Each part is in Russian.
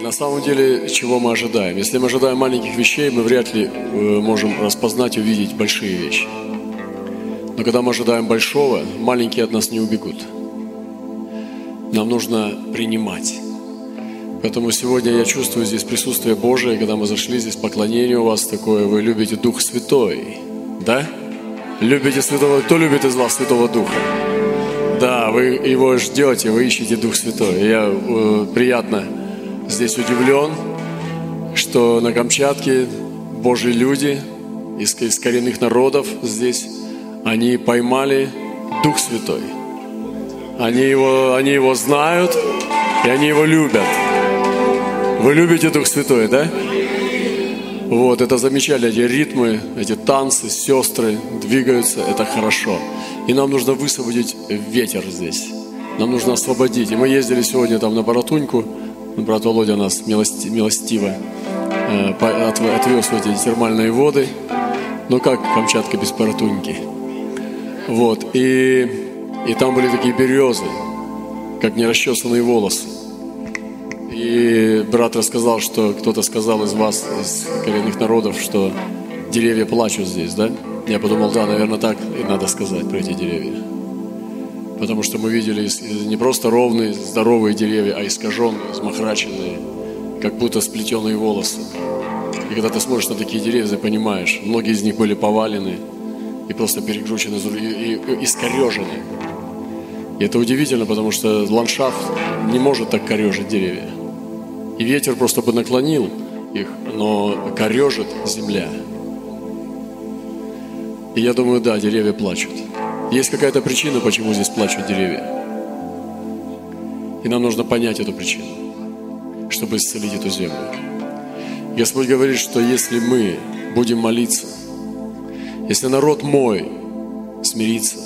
На самом деле, чего мы ожидаем? Если мы ожидаем маленьких вещей, мы вряд ли э, можем распознать увидеть большие вещи. Но когда мы ожидаем большого, маленькие от нас не убегут. Нам нужно принимать. Поэтому сегодня я чувствую здесь присутствие Божие, когда мы зашли здесь, поклонение у вас такое, вы любите Дух Святой, да? Любите Святого, кто любит из вас Святого Духа? Да, вы его ждете, вы ищете Дух Святой. Я э, приятно здесь удивлен, что на Камчатке Божьи люди из, из коренных народов здесь, они поймали Дух Святой. Они его, они его знают, и они его любят. Вы любите Дух Святой, да? Вот, это замечательно, эти ритмы, эти танцы, сестры двигаются, это хорошо. И нам нужно высвободить ветер здесь. Нам нужно освободить. И мы ездили сегодня там на Баратуньку, брат Володя нас милости, милостиво э, отвез в эти термальные воды. Ну как Камчатка без Баратуньки? Вот, и, и там были такие березы, как нерасчесанные волосы. И брат рассказал, что кто-то сказал из вас, из коренных народов, что деревья плачут здесь, да? Я подумал, да, наверное, так и надо сказать про эти деревья. Потому что мы видели не просто ровные, здоровые деревья, а искаженные, измахраченные, как будто сплетенные волосы. И когда ты смотришь на такие деревья, ты понимаешь, многие из них были повалены и просто перекручены, и, и искорежены. И это удивительно, потому что ландшафт не может так корежить деревья. И ветер просто бы наклонил их, но корежит земля. И я думаю, да, деревья плачут. Есть какая-то причина, почему здесь плачут деревья. И нам нужно понять эту причину, чтобы исцелить эту землю. Господь говорит, что если мы будем молиться, если народ мой смирится,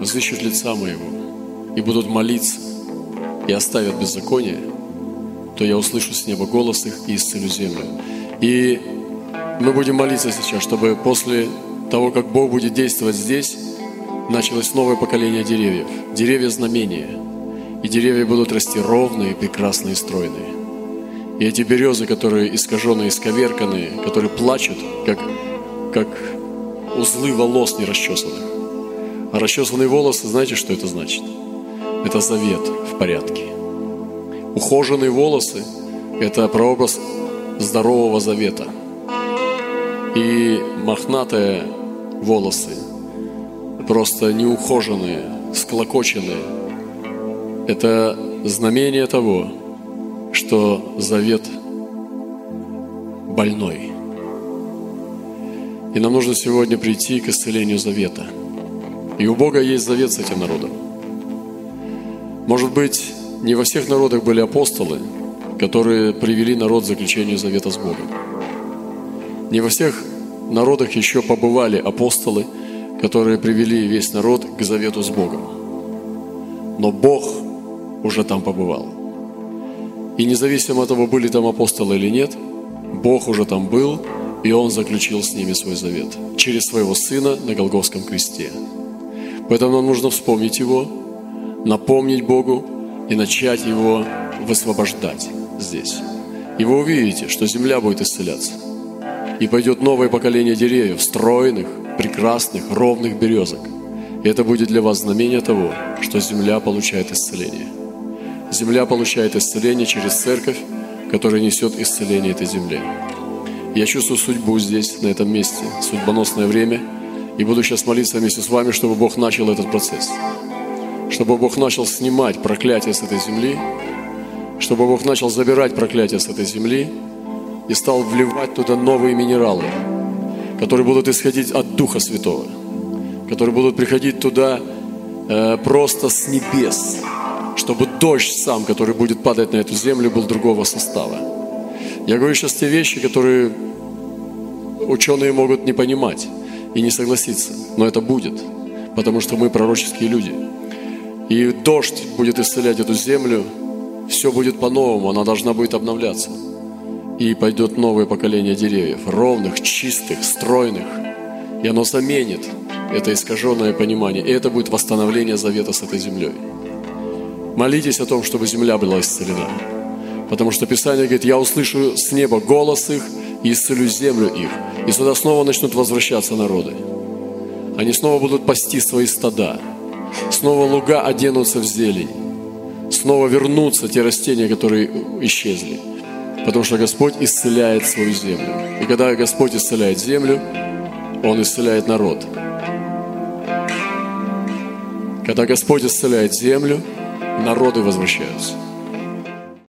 взыщут лица моего и будут молиться и оставят беззаконие – то я услышу с неба голос их и исцелю землю. И мы будем молиться сейчас, чтобы после того, как Бог будет действовать здесь, началось новое поколение деревьев. Деревья знамения. И деревья будут расти ровные, прекрасные стройные. И эти березы, которые искаженные, исковерканные, которые плачут, как, как узлы волос нерасчесанных. А расчесанные волосы, знаете, что это значит? Это завет в порядке. Ухоженные волосы – это прообраз здорового завета. И мохнатые волосы, просто неухоженные, склокоченные – это знамение того, что завет больной. И нам нужно сегодня прийти к исцелению завета. И у Бога есть завет с этим народом. Может быть, не во всех народах были апостолы, которые привели народ к заключению завета с Богом. Не во всех народах еще побывали апостолы, которые привели весь народ к завету с Богом. Но Бог уже там побывал. И независимо от того, были там апостолы или нет, Бог уже там был, и Он заключил с ними свой завет через своего Сына на Голговском кресте. Поэтому нам нужно вспомнить Его, напомнить Богу, и начать его высвобождать здесь. И вы увидите, что земля будет исцеляться. И пойдет новое поколение деревьев, стройных, прекрасных, ровных березок. И это будет для вас знамение того, что земля получает исцеление. Земля получает исцеление через церковь, которая несет исцеление этой земле. Я чувствую судьбу здесь, на этом месте, судьбоносное время, и буду сейчас молиться вместе с вами, чтобы Бог начал этот процесс чтобы Бог начал снимать проклятие с этой земли, чтобы Бог начал забирать проклятие с этой земли и стал вливать туда новые минералы, которые будут исходить от Духа Святого, которые будут приходить туда э, просто с небес, чтобы дождь сам, который будет падать на эту землю, был другого состава. Я говорю сейчас те вещи, которые ученые могут не понимать и не согласиться, но это будет, потому что мы пророческие люди – и дождь будет исцелять эту землю. Все будет по-новому, она должна будет обновляться. И пойдет новое поколение деревьев, ровных, чистых, стройных. И оно заменит это искаженное понимание. И это будет восстановление завета с этой землей. Молитесь о том, чтобы земля была исцелена. Потому что Писание говорит, я услышу с неба голос их и исцелю землю их. И сюда снова начнут возвращаться народы. Они снова будут пасти свои стада. Снова луга оденутся в зелень. Снова вернутся те растения, которые исчезли. Потому что Господь исцеляет свою землю. И когда Господь исцеляет землю, Он исцеляет народ. Когда Господь исцеляет землю, народы возвращаются.